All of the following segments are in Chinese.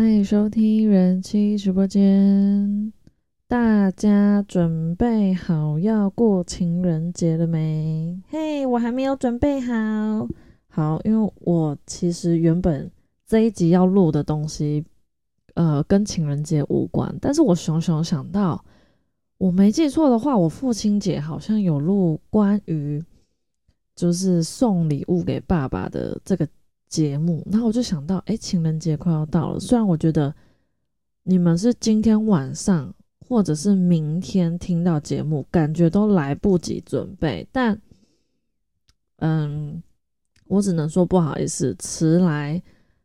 欢迎收听人妻直播间。大家准备好要过情人节了没？嘿，我还没有准备好。好，因为我其实原本这一集要录的东西，呃，跟情人节无关。但是我熊熊想到，我没记错的话，我父亲节好像有录关于就是送礼物给爸爸的这个。节目，然后我就想到，哎，情人节快要到了。虽然我觉得你们是今天晚上或者是明天听到节目，感觉都来不及准备，但，嗯，我只能说不好意思，迟来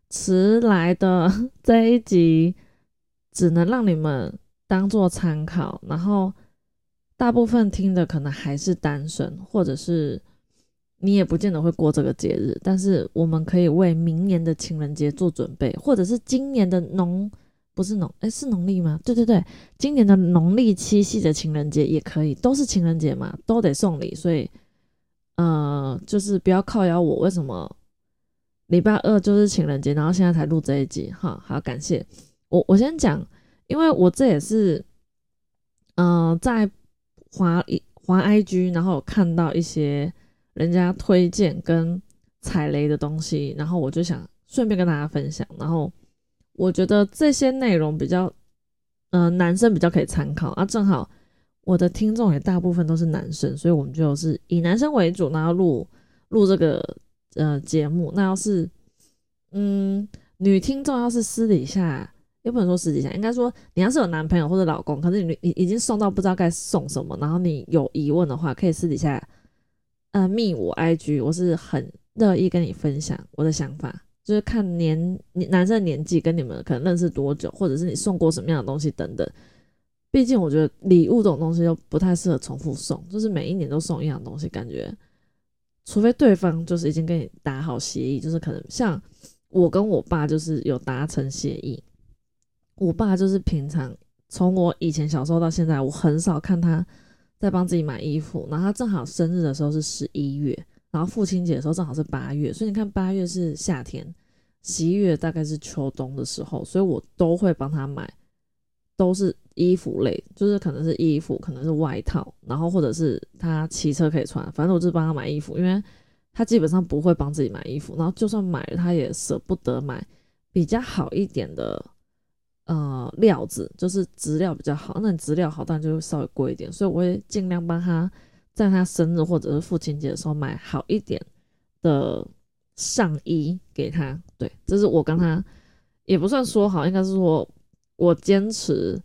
迟来的 这一集只能让你们当做参考，然后大部分听的可能还是单身，或者是。你也不见得会过这个节日，但是我们可以为明年的情人节做准备，或者是今年的农不是农哎是农历吗？对对对，今年的农历七夕的情人节也可以，都是情人节嘛，都得送礼，所以呃就是不要靠邀我。为什么礼拜二就是情人节，然后现在才录这一集？哈，好感谢我我先讲，因为我这也是嗯在华一华 IG，然后看到一些。人家推荐跟踩雷的东西，然后我就想顺便跟大家分享。然后我觉得这些内容比较，呃，男生比较可以参考啊。正好我的听众也大部分都是男生，所以我们就是以男生为主，然后录录这个呃节目。那要是嗯女听众要是私底下，也不能说私底下，应该说你要是有男朋友或者老公，可是你已已经送到不知道该送什么，然后你有疑问的话，可以私底下。呃，密我 IG，我是很乐意跟你分享我的想法，就是看年男生的年纪跟你们可能认识多久，或者是你送过什么样的东西等等。毕竟我觉得礼物这种东西又不太适合重复送，就是每一年都送一样东西，感觉除非对方就是已经跟你打好协议，就是可能像我跟我爸就是有达成协议，我爸就是平常从我以前小时候到现在，我很少看他。在帮自己买衣服，然后他正好生日的时候是十一月，然后父亲节的时候正好是八月，所以你看八月是夏天，十一月大概是秋冬的时候，所以我都会帮他买，都是衣服类，就是可能是衣服，可能是外套，然后或者是他骑车可以穿，反正我就帮他买衣服，因为他基本上不会帮自己买衣服，然后就算买了，他也舍不得买比较好一点的。呃，料子就是质料比较好，那你质料好，当然就会稍微贵一点，所以我会尽量帮他在他生日或者是父亲节的时候买好一点的上衣给他。对，这是我跟他也不算说好，应该是说我坚持，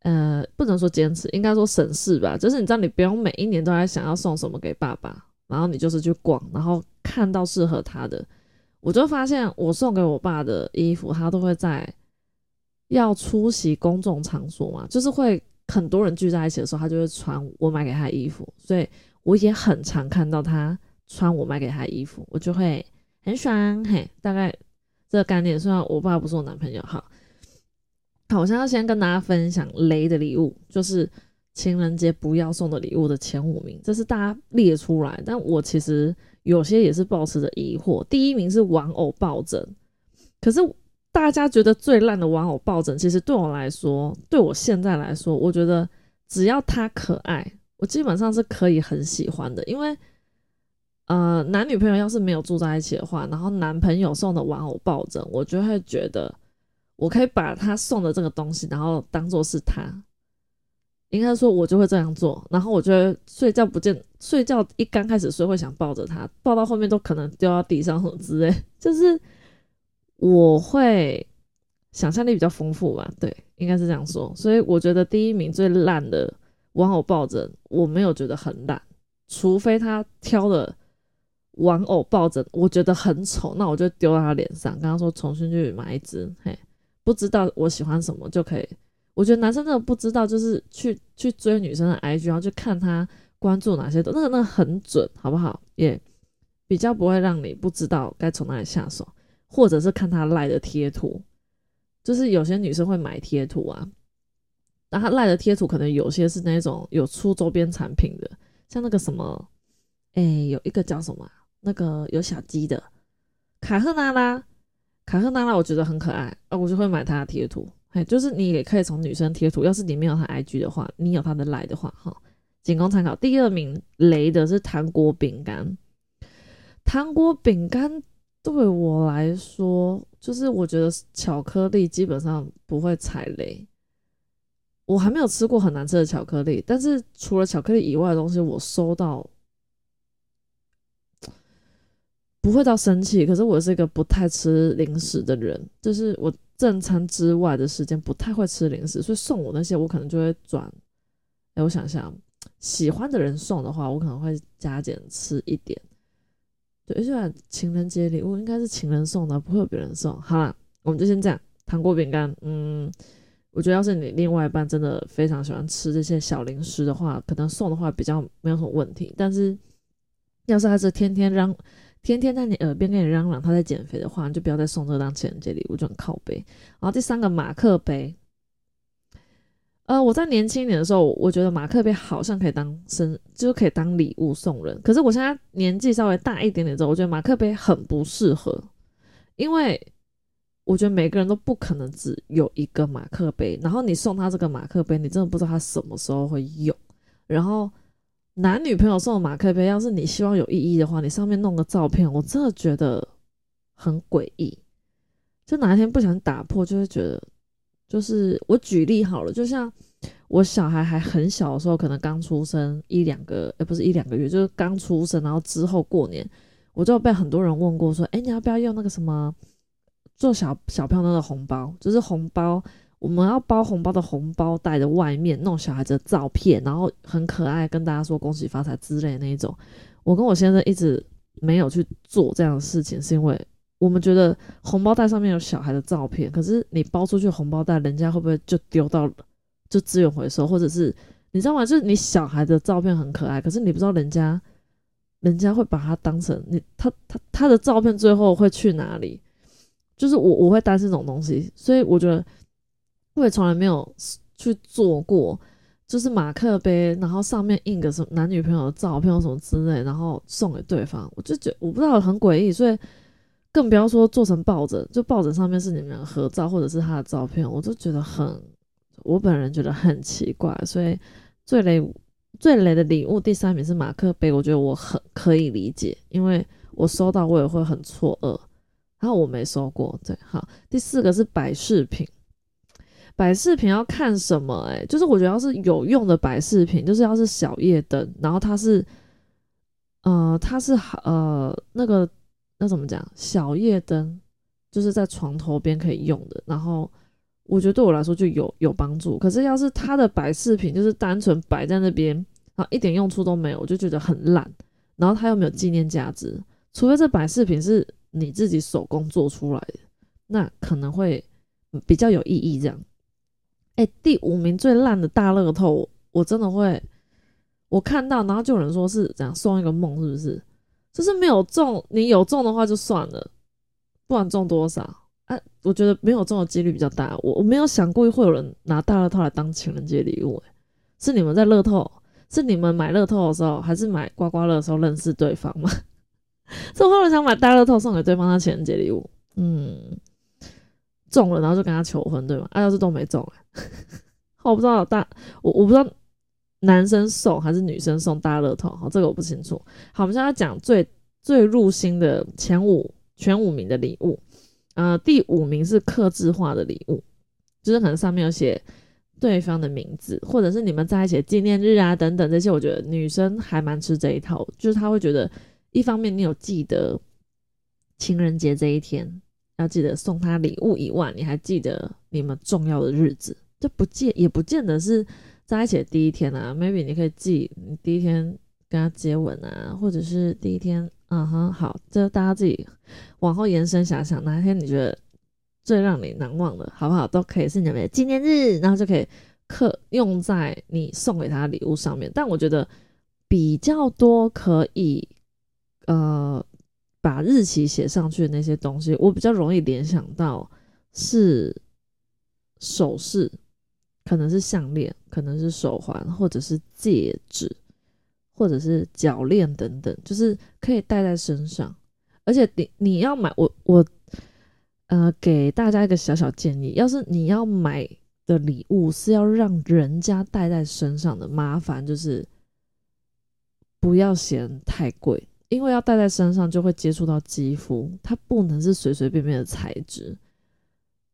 呃，不能说坚持，应该说省事吧。就是你知道，你不用每一年都在想要送什么给爸爸，然后你就是去逛，然后看到适合他的，我就发现我送给我爸的衣服，他都会在。要出席公众场所嘛，就是会很多人聚在一起的时候，他就会穿我买给他的衣服，所以我也很常看到他穿我买给他的衣服，我就会很爽嘿。大概这个概念，虽然我爸不是我男朋友，哈，好，我现在先跟大家分享雷的礼物，就是情人节不要送的礼物的前五名，这是大家列出来，但我其实有些也是保持着疑惑。第一名是玩偶抱枕，可是。大家觉得最烂的玩偶抱枕，其实对我来说，对我现在来说，我觉得只要它可爱，我基本上是可以很喜欢的。因为，呃，男女朋友要是没有住在一起的话，然后男朋友送的玩偶抱枕，我就会觉得我可以把他送的这个东西，然后当做是他，应该说，我就会这样做。然后我觉得睡觉不见睡觉一刚开始睡会想抱着他，抱到后面都可能掉到地上什么之类，就是。我会想象力比较丰富吧，对，应该是这样说。所以我觉得第一名最烂的玩偶抱枕，我没有觉得很烂，除非他挑的玩偶抱枕我觉得很丑，那我就丢到他脸上，跟他说重新去买一只。嘿，不知道我喜欢什么就可以。我觉得男生真的不知道，就是去去追女生的 IG，然后去看他关注哪些的，那个那很准，好不好？也比较不会让你不知道该从哪里下手。或者是看他赖的贴图，就是有些女生会买贴图啊，然后赖的贴图可能有些是那种有出周边产品的，像那个什么，哎，有一个叫什么，那个有小鸡的卡赫纳拉，卡卡克娜拉我觉得很可爱，啊，我就会买他的贴图。哎，就是你也可以从女生贴图，要是你没有他 IG 的话，你有他的来的话，哈，仅供参考。第二名雷的是糖果饼干，糖果饼干对我来说，就是我觉得巧克力基本上不会踩雷。我还没有吃过很难吃的巧克力，但是除了巧克力以外的东西，我收到不会到生气。可是我是一个不太吃零食的人，就是我正餐之外的时间不太会吃零食，所以送我那些我可能就会转。哎，我想想，喜欢的人送的话，我可能会加减吃一点。对，而且情人节礼物应该是情人送的，不会有别人送。好了，我们就先这样。糖果饼干，嗯。我觉得，要是你另外一半真的非常喜欢吃这些小零食的话，可能送的话比较没有什么问题。但是，要是他是天天嚷、天天在你耳边跟你嚷嚷他在减肥的话，你就不要再送这个当情人节礼物，就很靠背。然后第三个马克杯，呃，我在年轻一点的时候，我觉得马克杯好像可以当生，就是可以当礼物送人。可是我现在年纪稍微大一点点之后，我觉得马克杯很不适合，因为。我觉得每个人都不可能只有一个马克杯，然后你送他这个马克杯，你真的不知道他什么时候会用。然后男女朋友送的马克杯，要是你希望有意义的话，你上面弄个照片，我真的觉得很诡异。就哪一天不小心打破，就会觉得，就是我举例好了，就像我小孩还很小的时候，可能刚出生一两个，哎，不是一两个月，就是刚出生，然后之后过年，我就被很多人问过，说，哎，你要不要用那个什么？做小小朋友的红包，就是红包，我们要包红包的红包袋的外面弄小孩子的照片，然后很可爱，跟大家说恭喜发财之类的那一种。我跟我先生一直没有去做这样的事情，是因为我们觉得红包袋上面有小孩的照片，可是你包出去红包袋，人家会不会就丢到就资源回收，或者是你知道吗？就是你小孩的照片很可爱，可是你不知道人家人家会把它当成你他他他的照片最后会去哪里？就是我我会担心这种东西，所以我觉得我也从来没有去做过，就是马克杯，然后上面印个什么男女朋友的照片或什么之类，然后送给对方，我就觉我不知道很诡异，所以更不要说做成抱枕，就抱枕上面是你们合照或者是他的照片，我就觉得很，我本人觉得很奇怪，所以最雷最雷的礼物第三名是马克杯，我觉得我很可以理解，因为我收到我也会很错愕。然后我没收过，对，好。第四个是摆饰品，摆饰品要看什么？哎，就是我觉得要是有用的摆饰品，就是要是小夜灯，然后它是，呃，它是呃那个那怎么讲？小夜灯就是在床头边可以用的，然后我觉得对我来说就有有帮助。可是要是它的摆饰品就是单纯摆在那边，然后一点用处都没有，我就觉得很烂。然后它又没有纪念价值，除非这摆饰品是。你自己手工做出来的，那可能会比较有意义。这样，哎，第五名最烂的大乐透，我真的会，我看到，然后就有人说是这样送一个梦，是不是？就是没有中，你有中的话就算了，不管中多少，哎，我觉得没有中的几率比较大。我我没有想过会有人拿大乐透来当情人节礼物，哎，是你们在乐透，是你们买乐透的时候，还是买刮刮乐的时候认识对方吗？所以我想买大乐透送给对方当情人节礼物，嗯，中了然后就跟他求婚，对吗？啊，要是都没中，我不知道大我我不知道男生送还是女生送大乐透，好，这个我不清楚。好，我们现在讲最最入心的前五前五名的礼物，呃，第五名是刻字化的礼物，就是可能上面有写对方的名字，或者是你们在一起纪念日啊等等这些，我觉得女生还蛮吃这一套，就是她会觉得。一方面，你有记得情人节这一天要记得送她礼物以外，你还记得你们重要的日子，这不见也不见得是在一起的第一天啊。Maybe 你可以记你第一天跟他接吻啊，或者是第一天，嗯哼，好，这大家自己往后延伸想想，哪一天你觉得最让你难忘的，好不好？都可以是你们的纪念日，然后就可以刻用在你送给他的礼物上面。但我觉得比较多可以。呃，把日期写上去的那些东西，我比较容易联想到是首饰，可能是项链，可能是手环，或者是戒指，或者是脚链等等，就是可以戴在身上。而且你你要买我我呃，给大家一个小小建议，要是你要买的礼物是要让人家带在身上的，麻烦就是不要嫌太贵，因为要戴在身上就会接触到肌肤，它不能是随随便便的材质，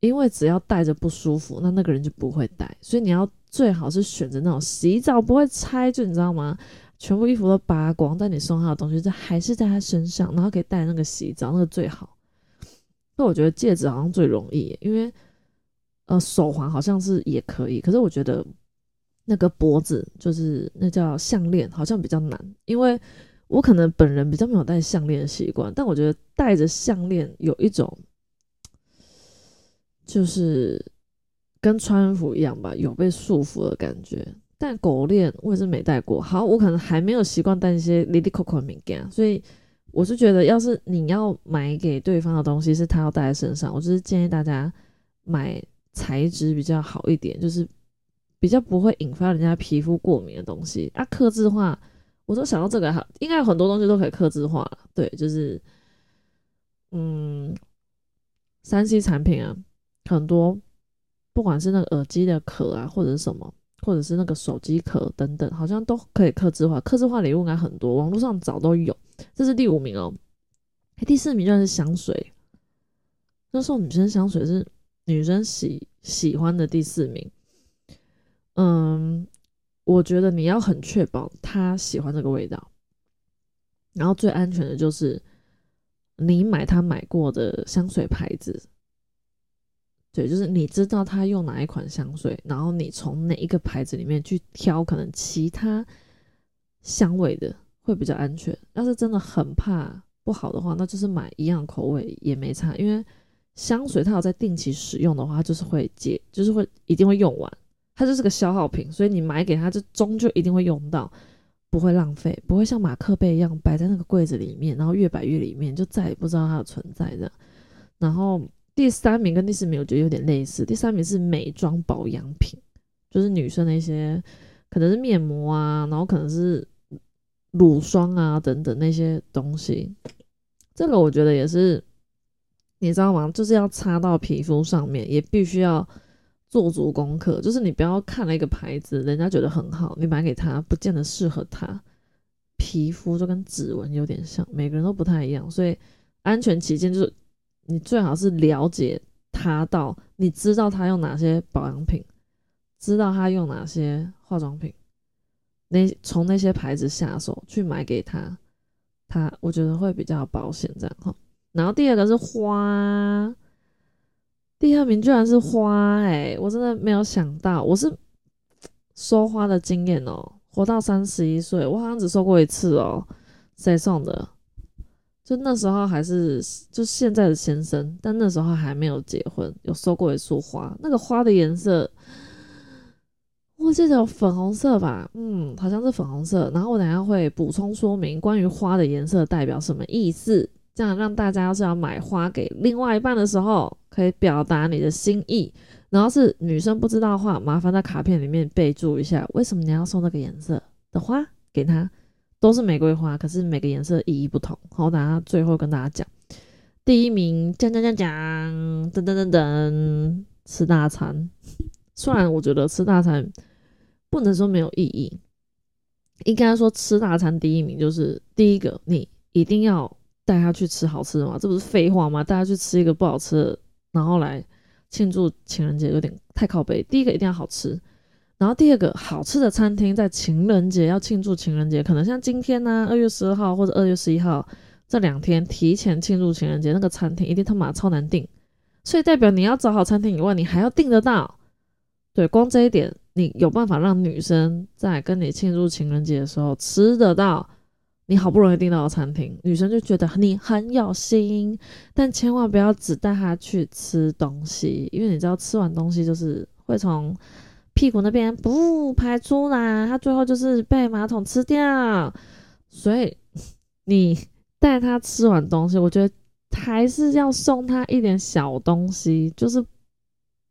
因为只要戴着不舒服，那那个人就不会戴，所以你要最好是选择那种洗澡不会拆，就你知道吗？全部衣服都扒光，但你送他的东西这还是在他身上，然后可以戴那个洗澡，那个最好。那我觉得戒指好像最容易，因为呃手环好像是也可以，可是我觉得那个脖子就是那叫项链，好像比较难，因为我可能本人比较没有戴项链的习惯，但我觉得戴着项链有一种就是跟穿衣服一样吧，有被束缚的感觉。但狗链我也是没戴过，好，我可能还没有习惯戴一些 lady coco 的敏感，所以。我是觉得，要是你要买给对方的东西是他要戴在身上，我就是建议大家买材质比较好一点，就是比较不会引发人家皮肤过敏的东西啊。刻字化，我都想到这个，应该有很多东西都可以刻字化。对，就是嗯，三 C 产品啊，很多不管是那个耳机的壳啊，或者是什么，或者是那个手机壳等等，好像都可以刻字化。刻字化礼物应该很多，网络上找都有。这是第五名哦，第四名就是香水。那时候女生香水是女生喜喜欢的第四名。嗯，我觉得你要很确保她喜欢这个味道，然后最安全的就是你买她买过的香水牌子。对，就是你知道他用哪一款香水，然后你从哪一个牌子里面去挑可能其他香味的。会比较安全。要是真的很怕不好的话，那就是买一样口味也没差。因为香水它有在定期使用的话，就是会结，就是会一定会用完，它就是个消耗品。所以你买给他，就终究一定会用到，不会浪费，不会像马克杯一样摆在那个柜子里面，然后越摆越里面，就再也不知道它的存在的。然后第三名跟第四名我觉得有点类似，第三名是美妆保养品，就是女生的一些可能是面膜啊，然后可能是。乳霜啊，等等那些东西，这个我觉得也是，你知道吗？就是要擦到皮肤上面，也必须要做足功课。就是你不要看了一个牌子，人家觉得很好，你买给他，不见得适合他。皮肤就跟指纹有点像，每个人都不太一样，所以安全起见，就是你最好是了解他到，你知道他用哪些保养品，知道他用哪些化妆品。那从那些牌子下手去买给他，他我觉得会比较保险这样哈。然后第二个是花，第二名居然是花哎，我真的没有想到，我是收花的经验哦，活到三十一岁，我好像只收过一次哦。谁送的？就那时候还是就现在的先生，但那时候还没有结婚，有收过一束花，那个花的颜色。我记得有粉红色吧，嗯，好像是粉红色。然后我等下会补充说明关于花的颜色代表什么意思，这样让大家要是要买花给另外一半的时候，可以表达你的心意。然后是女生不知道的话，麻烦在卡片里面备注一下，为什么你要送那个颜色的花给他？都是玫瑰花，可是每个颜色意义不同。好，我等下最后跟大家讲，第一名，讲讲讲讲，噔噔噔噔，吃大餐。虽然我觉得吃大餐。不能说没有意义，应该说吃大餐第一名就是第一个，你一定要带他去吃好吃的嘛，这不是废话吗？带他去吃一个不好吃的，然后来庆祝情人节，有点太靠背。第一个一定要好吃，然后第二个好吃的餐厅在情人节要庆祝情人节，可能像今天呢，二月十二号或者二月十一号这两天提前庆祝情人节，那个餐厅一定他妈超难订，所以代表你要找好餐厅以外，你还要订得到。对，光这一点。你有办法让女生在跟你庆祝情人节的时候吃得到你好不容易订到的餐厅，女生就觉得你很有心。但千万不要只带她去吃东西，因为你知道吃完东西就是会从屁股那边不排出来，他最后就是被马桶吃掉。所以你带他吃完东西，我觉得还是要送他一点小东西，就是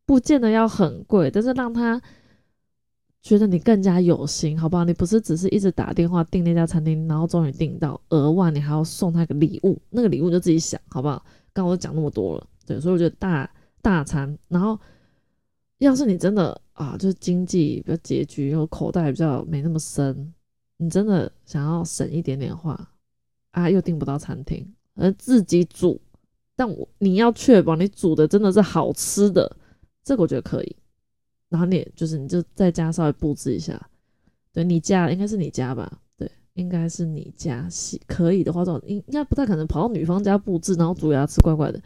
不见得要很贵，但是让他。觉得你更加有心，好不好？你不是只是一直打电话订那家餐厅，然后终于订到，额外你还要送他个礼物，那个礼物就自己想，好不好？刚刚我讲那么多了，对，所以我觉得大大餐，然后要是你真的啊，就是经济比较拮据，然后口袋比较没那么深，你真的想要省一点点话啊，又订不到餐厅，而自己煮，但我你要确保你煮的真的是好吃的，这个我觉得可以。然后你就是你就在家稍微布置一下，对你家应该是你家吧？对，应该是你家，可以的话，这种应应该不太可能跑到女方家布置，然后煮给她吃，怪怪的。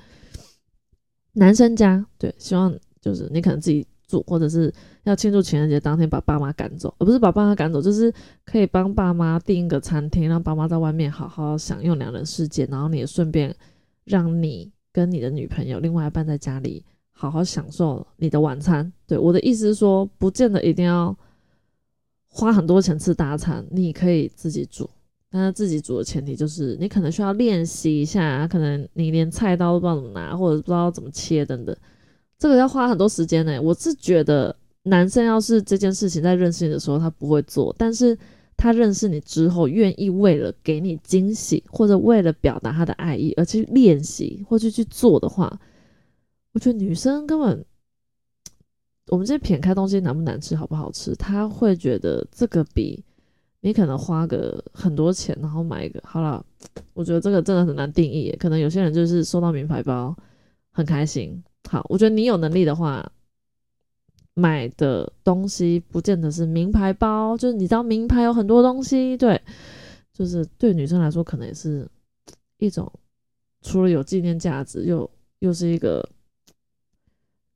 男生家对，希望就是你可能自己煮，或者是要庆祝情人节当天把爸妈赶走，而不是把爸妈赶走，就是可以帮爸妈订一个餐厅，让爸妈在外面好好享用两人世界，然后你也顺便让你跟你的女朋友另外一半在家里。好好享受你的晚餐。对我的意思是说，不见得一定要花很多钱吃大餐，你可以自己煮。但是自己煮的前提就是你可能需要练习一下，可能你连菜刀都不知道怎么拿，或者不知道怎么切等等，这个要花很多时间呢。我是觉得男生要是这件事情在认识你的时候他不会做，但是他认识你之后愿意为了给你惊喜，或者为了表达他的爱意而去练习或者去做的话。我觉得女生根本，我们这撇开东西难不难吃、好不好吃，她会觉得这个比你可能花个很多钱，然后买一个好了。我觉得这个真的很难定义。可能有些人就是收到名牌包很开心。好，我觉得你有能力的话，买的东西不见得是名牌包，就是你知道名牌有很多东西，对，就是对女生来说可能也是一种除了有纪念价值，又又是一个。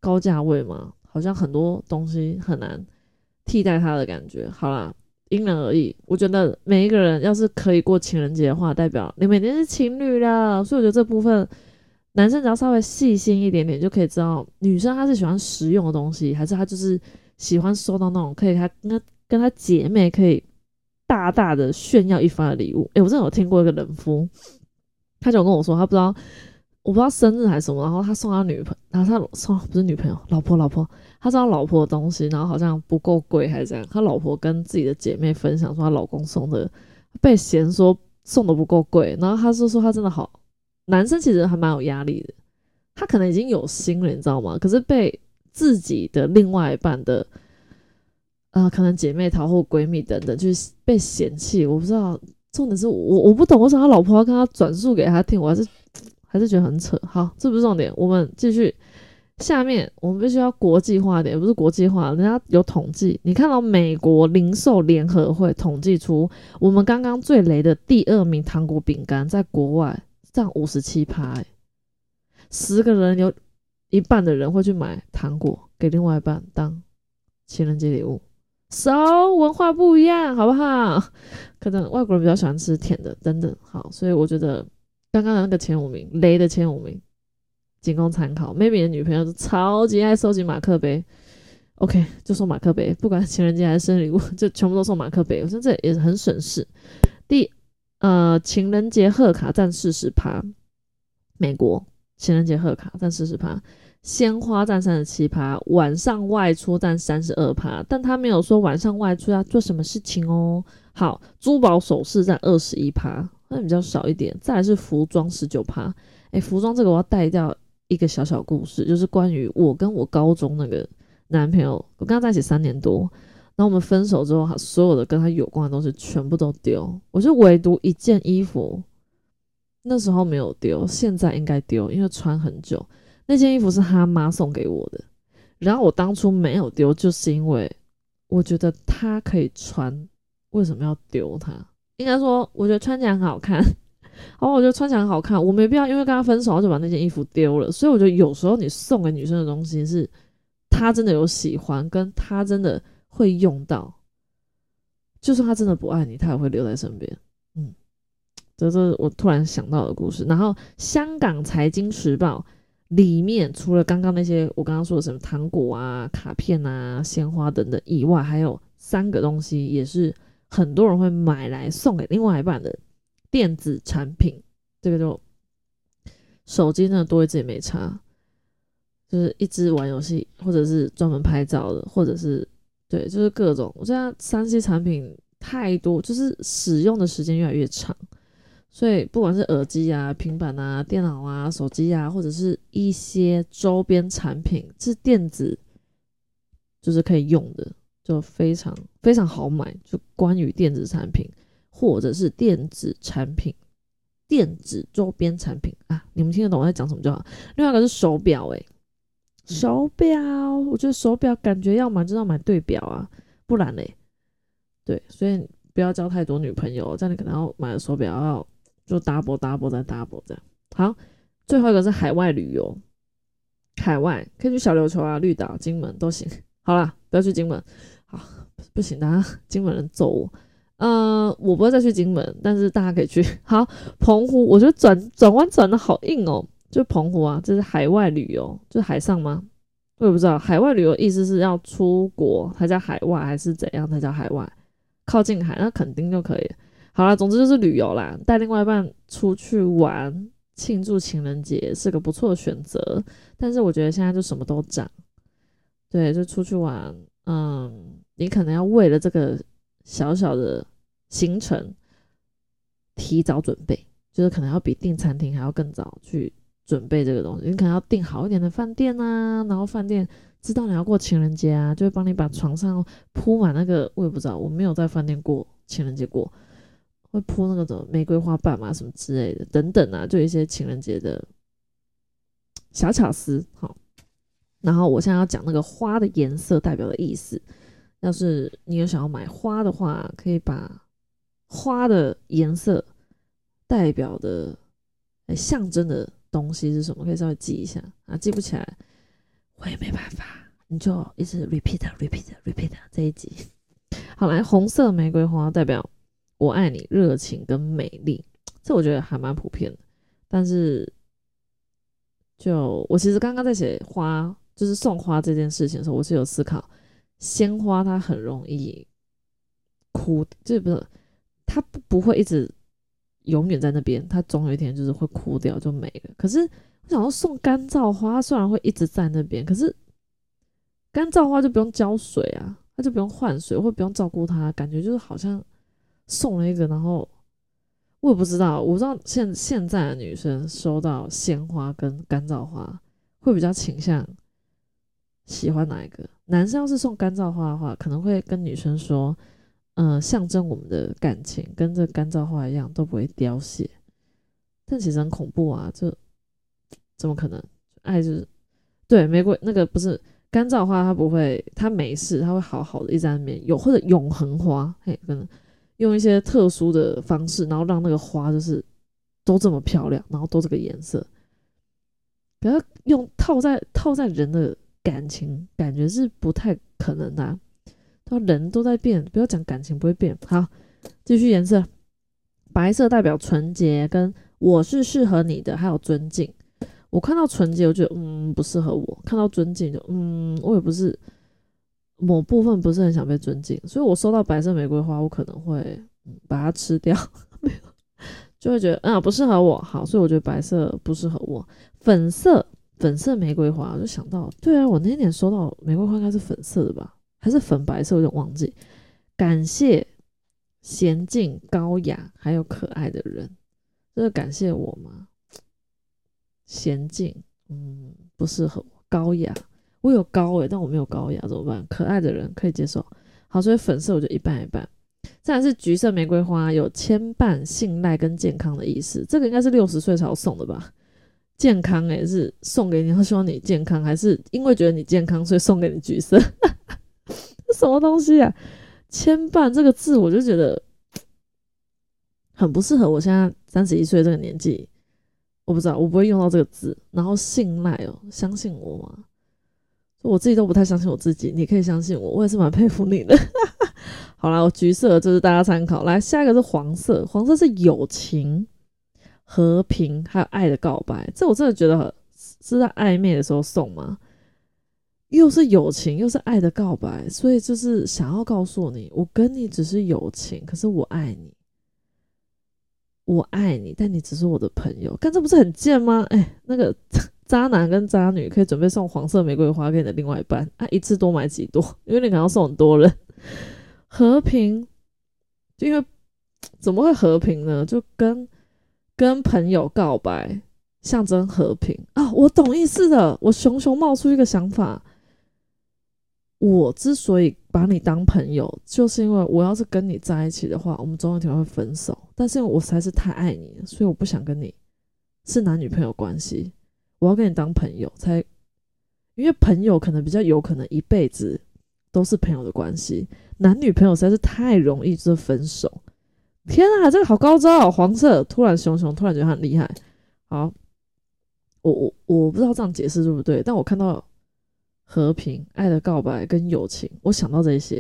高价位嘛，好像很多东西很难替代它的感觉。好啦，因人而异。我觉得每一个人要是可以过情人节的话，代表你每天是情侣了。所以我觉得这部分男生只要稍微细心一点点，就可以知道女生她是喜欢实用的东西，还是她就是喜欢收到那种可以她跟跟她姐妹可以大大的炫耀一番的礼物。诶，我真的有听过一个人夫，他就跟我说，他不知道。我不知道生日还是什么，然后他送他女朋，然后他送不是女朋友，老婆老婆，他送他老婆的东西，然后好像不够贵还是怎样，他老婆跟自己的姐妹分享说她老公送的被嫌说送的不够贵，然后他就说他真的好，男生其实还蛮有压力的，他可能已经有心了，你知道吗？可是被自己的另外一半的，呃，可能姐妹淘或闺蜜等等，就是被嫌弃，我不知道，重点是我我不懂为什么他老婆要跟他转述给他听，我还是。还是觉得很扯。好，这不是重点，我们继续。下面我们必须要国际化一点，不是国际化，人家有统计。你看到美国零售联合会统计出，我们刚刚最雷的第二名糖果饼干，在国外占五十七趴。十个人有一半的人会去买糖果给另外一半当情人节礼物。So 文化不一样，好不好？可能外国人比较喜欢吃甜的，等等。好，所以我觉得。刚刚的那个前五名，雷的前五名，仅供参考。Mamy 的女朋友是超级爱收集马克杯，OK，就送马克杯，不管情人节还是生日礼物，就全部都送马克杯。我说这也是很省事。第呃，情人节贺卡占四十趴，美国情人节贺卡占四十趴，鲜花占三十七趴，晚上外出占三十二趴，但他没有说晚上外出要做什么事情哦。好，珠宝首饰占二十一趴。那比较少一点，再来是服装十九趴。哎，服装这个我要带掉一个小小故事，就是关于我跟我高中那个男朋友，我跟他在一起三年多，然后我们分手之后，他所有的跟他有关的东西全部都丢，我就唯独一件衣服，那时候没有丢，现在应该丢，因为穿很久。那件衣服是他妈送给我的，然后我当初没有丢，就是因为我觉得他可以穿，为什么要丢它？应该说，我觉得穿起来很好看，然后我觉得穿起来很好看，我没必要因为跟他分手就把那件衣服丢了。所以我觉得有时候你送给女生的东西是，她真的有喜欢，跟她真的会用到，就算他真的不爱你，他也会留在身边。嗯，这是我突然想到的故事。然后香港财经时报里面除了刚刚那些我刚刚说的什么糖果啊、卡片啊、鲜花等等以外，还有三个东西也是。很多人会买来送给另外一半的电子产品，这个就手机呢多一只也没差，就是一直玩游戏，或者是专门拍照的，或者是对，就是各种。我现在三 C 产品太多，就是使用的时间越来越长，所以不管是耳机啊、平板啊、电脑啊、手机啊，或者是一些周边产品，是电子，就是可以用的，就非常非常好买。就关于电子产品，或者是电子产品、电子周边产品啊，你们听得懂我在讲什么就好。另外一个是手表，诶，手表，我觉得手表感觉要买就要买对表啊，不然嘞，对，所以不要交太多女朋友，这样你可能要买的手表要。就 double double 再 double 这样，好，最后一个是海外旅游，海外可以去小琉球啊、绿岛、金门都行。好了，不要去金门，好，不行的，金门人揍我。嗯，我不会再去金门，但是大家可以去。好，澎湖，我觉得转转弯转的好硬哦，就澎湖啊，这是海外旅游，就海上吗？我也不知道，海外旅游意思是要出国它叫海外，还是怎样它叫海外？靠近海那肯定就可以。好了，总之就是旅游啦，带另外一半出去玩，庆祝情人节是个不错的选择。但是我觉得现在就什么都涨，对，就出去玩，嗯，你可能要为了这个小小的行程提早准备，就是可能要比订餐厅还要更早去准备这个东西。你可能要订好一点的饭店啊，然后饭店知道你要过情人节啊，就会帮你把床上铺满那个，我也不知道，我没有在饭店过情人节过。会铺那个什么玫瑰花瓣嘛，什么之类的，等等啊，就一些情人节的小巧思。好，然后我现在要讲那个花的颜色代表的意思。要是你有想要买花的话，可以把花的颜色代表的、象征的东西是什么，可以稍微记一下啊。记不起来，我也没办法，你就一直 repeat repeat repeat 这一集。好，来，红色玫瑰花代表。我爱你，热情跟美丽，这我觉得还蛮普遍的。但是，就我其实刚刚在写花，就是送花这件事情的时候，我是有思考，鲜花它很容易枯，这不是它不不会一直永远在那边，它总有一天就是会枯掉就没了。可是我想要送干燥花，虽然会一直在那边，可是干燥花就不用浇水啊，它就不用换水，或不用照顾它，感觉就是好像。送了一个，然后我也不知道，我不知道现现在的女生收到鲜花跟干燥花会比较倾向喜欢哪一个？男生要是送干燥花的话，可能会跟女生说，嗯，象征我们的感情跟这干燥花一样都不会凋谢。但其实很恐怖啊，这怎么可能？爱就是对玫瑰那个不是干燥花，它不会，它没事，它会好好的一直在那边有或者永恒花，嘿，可能。用一些特殊的方式，然后让那个花就是都这么漂亮，然后都这个颜色。可要用套在套在人的感情，感觉是不太可能的。他人都在变，不要讲感情不会变。好，继续颜色，白色代表纯洁，跟我是适合你的，还有尊敬。我看到纯洁，我觉得嗯不适合我；看到尊敬，就嗯我也不是。某部分不是很想被尊敬，所以我收到白色玫瑰花，我可能会把它吃掉，没有，就会觉得啊不适合我。好，所以我觉得白色不适合我。粉色，粉色玫瑰花，我就想到，对啊，我那年收到玫瑰花应该是粉色的吧，还是粉白色，有点忘记。感谢娴静、高雅还有可爱的人，这是感谢我吗？娴静，嗯，不适合我。高雅。我有高诶，但我没有高雅，怎么办？可爱的人可以接受。好，所以粉色我就一半一半。再来是橘色玫瑰花，有牵绊、信赖跟健康的意思。这个应该是六十岁才要送的吧？健康诶，是送给你，他希望你健康，还是因为觉得你健康，所以送给你橘色？什么东西啊？牵绊这个字，我就觉得很不适合我现在三十一岁这个年纪。我不知道，我不会用到这个字。然后信赖哦，相信我吗？我自己都不太相信我自己，你可以相信我，我也是蛮佩服你的。好了，我橘色就是大家参考。来，下一个是黄色，黄色是友情、和平还有爱的告白。这我真的觉得是在暧昧的时候送吗？又是友情又是爱的告白，所以就是想要告诉你，我跟你只是友情，可是我爱你，我爱你，但你只是我的朋友。但这不是很贱吗？哎，那个。渣男跟渣女可以准备送黄色玫瑰花给你的另外一半啊，一次多买几朵，因为你可能要送很多人。和平，就因为 怎么会和平呢？就跟跟朋友告白，象征和平啊！我懂意思的。我熊熊冒出一个想法：我之所以把你当朋友，就是因为我要是跟你在一起的话，我们总有一天会分手。但是因为我实在是太爱你了，所以我不想跟你是男女朋友关系。我要跟你当朋友，才因为朋友可能比较有可能一辈子都是朋友的关系，男女朋友实在是太容易就分手。天啊，这个好高招哦！黄色突然熊熊突然觉得很厉害。好，我我我不知道这样解释对不对，但我看到和平、爱的告白跟友情，我想到这些。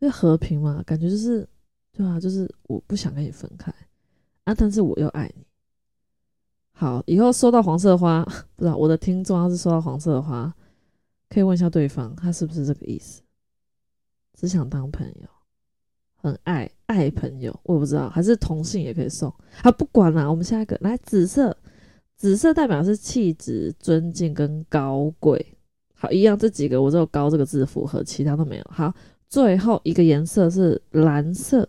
因为和平嘛，感觉就是对啊，就是我不想跟你分开啊，但是我又爱你。好，以后收到黄色花，不知道我的听众要是收到黄色的花，可以问一下对方，他是不是这个意思？只想当朋友，很爱爱朋友，我也不知道，还是同性也可以送。啊，不管了，我们下一个来紫色，紫色代表是气质、尊敬跟高贵。好，一样这几个我只有高这个字符合，其他都没有。好，最后一个颜色是蓝色，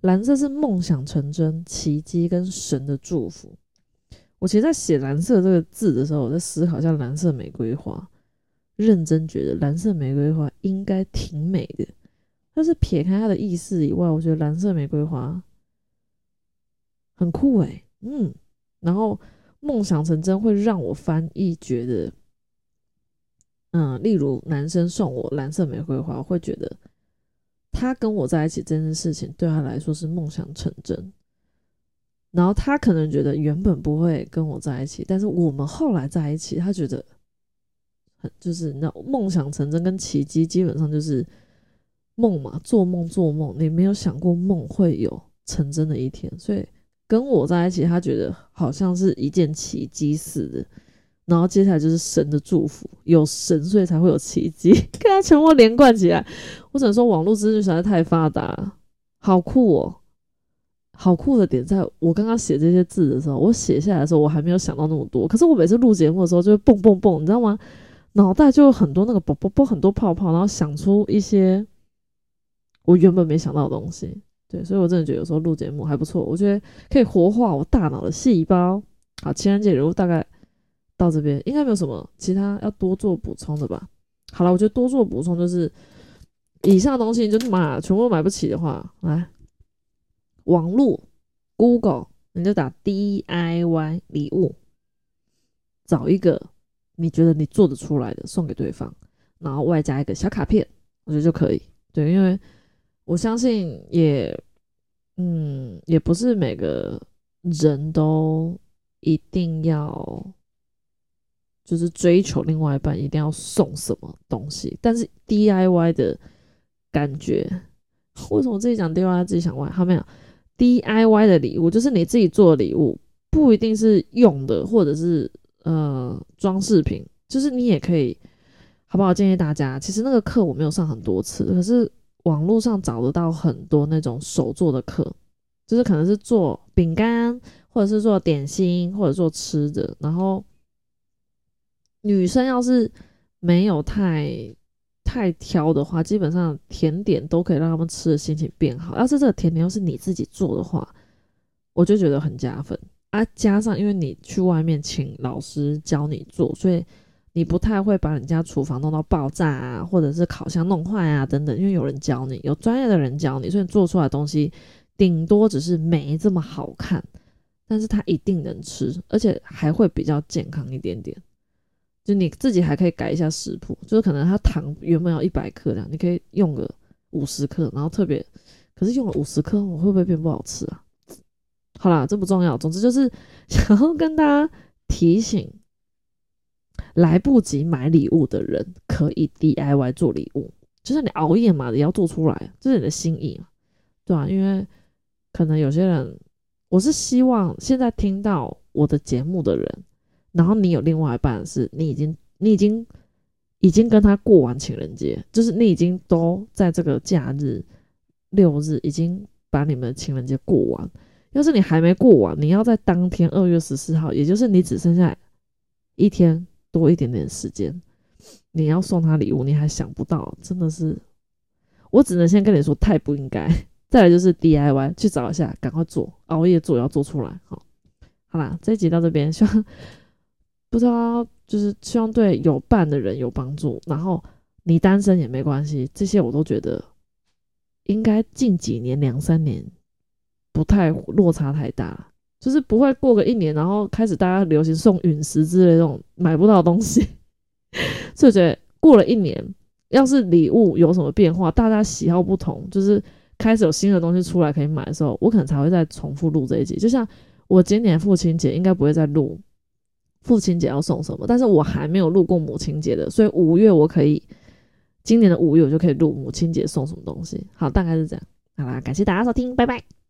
蓝色是梦想成真、奇迹跟神的祝福。我其实，在写“蓝色”这个字的时候，我在思考一下蓝色玫瑰花，认真觉得蓝色玫瑰花应该挺美的。但是撇开它的意思以外，我觉得蓝色玫瑰花很酷诶。嗯，然后梦想成真会让我翻译觉得，嗯，例如男生送我蓝色玫瑰花，我会觉得他跟我在一起这件事情对他来说是梦想成真。然后他可能觉得原本不会跟我在一起，但是我们后来在一起，他觉得很就是那梦想成真跟奇迹，基本上就是梦嘛，做梦做梦，你没有想过梦会有成真的一天，所以跟我在一起，他觉得好像是一件奇迹似的。然后接下来就是神的祝福，有神所以才会有奇迹，跟他全部连贯起来。我只能说网络资讯实在太发达，好酷哦！好酷的点，在我刚刚写这些字的时候，我写下来的时候，我还没有想到那么多。可是我每次录节目的时候，就会蹦蹦蹦，你知道吗？脑袋就有很多那个啵啵啵，很多泡泡，然后想出一些我原本没想到的东西。对，所以我真的觉得有时候录节目还不错，我觉得可以活化我大脑的细胞。好，情人节礼物大概到这边，应该没有什么其他要多做补充的吧？好了，我觉得多做补充就是以上东西，就买全部买不起的话，来。网络，Google，你就打 DIY 礼物，找一个你觉得你做得出来的送给对方，然后外加一个小卡片，我觉得就可以。对，因为我相信也，嗯，也不是每个人都一定要，就是追求另外一半一定要送什么东西，但是 DIY 的感觉，为什么自己讲 DIY 自己想歪？好没有？DIY 的礼物就是你自己做的礼物，不一定是用的，或者是呃装饰品，就是你也可以，好不好？建议大家，其实那个课我没有上很多次，可是网络上找得到很多那种手做的课，就是可能是做饼干，或者是做点心，或者做吃的。然后女生要是没有太。太挑的话，基本上甜点都可以让他们吃的心情变好。要是这个甜点又是你自己做的话，我就觉得很加分啊！加上因为你去外面请老师教你做，所以你不太会把人家厨房弄到爆炸啊，或者是烤箱弄坏啊等等。因为有人教你，有专业的人教你，所以做出来的东西顶多只是没这么好看，但是它一定能吃，而且还会比较健康一点点。就你自己还可以改一下食谱，就是可能它糖原本要一百克这样，你可以用个五十克，然后特别，可是用了五十克，我会不会变不好吃啊？好啦，这不重要，总之就是 想要跟大家提醒，来不及买礼物的人可以 DIY 做礼物，就是你熬夜嘛，也要做出来，这是你的心意嘛，对啊，因为可能有些人，我是希望现在听到我的节目的人。然后你有另外一半，是你已经你已经已经跟他过完情人节，就是你已经都在这个假日六日已经把你们的情人节过完。要是你还没过完，你要在当天二月十四号，也就是你只剩下一天多一点点时间，你要送他礼物，你还想不到，真的是，我只能先跟你说，太不应该，再来就是 DIY，去找一下，赶快做，熬夜做要做出来。好，好啦，这一集到这边，希望不知道就是希望对有伴的人有帮助，然后你单身也没关系，这些我都觉得应该近几年两三年不太落差太大。就是不会过个一年，然后开始大家流行送陨石之类这种买不到的东西，所以我觉得过了一年，要是礼物有什么变化，大家喜好不同，就是开始有新的东西出来可以买的时候，我可能才会再重复录这一集。就像我今年父亲节应该不会再录父亲节要送什么，但是我还没有录过母亲节的，所以五月我可以今年的五月我就可以录母亲节送什么东西。好，大概是这样。好啦，感谢大家收听，拜拜。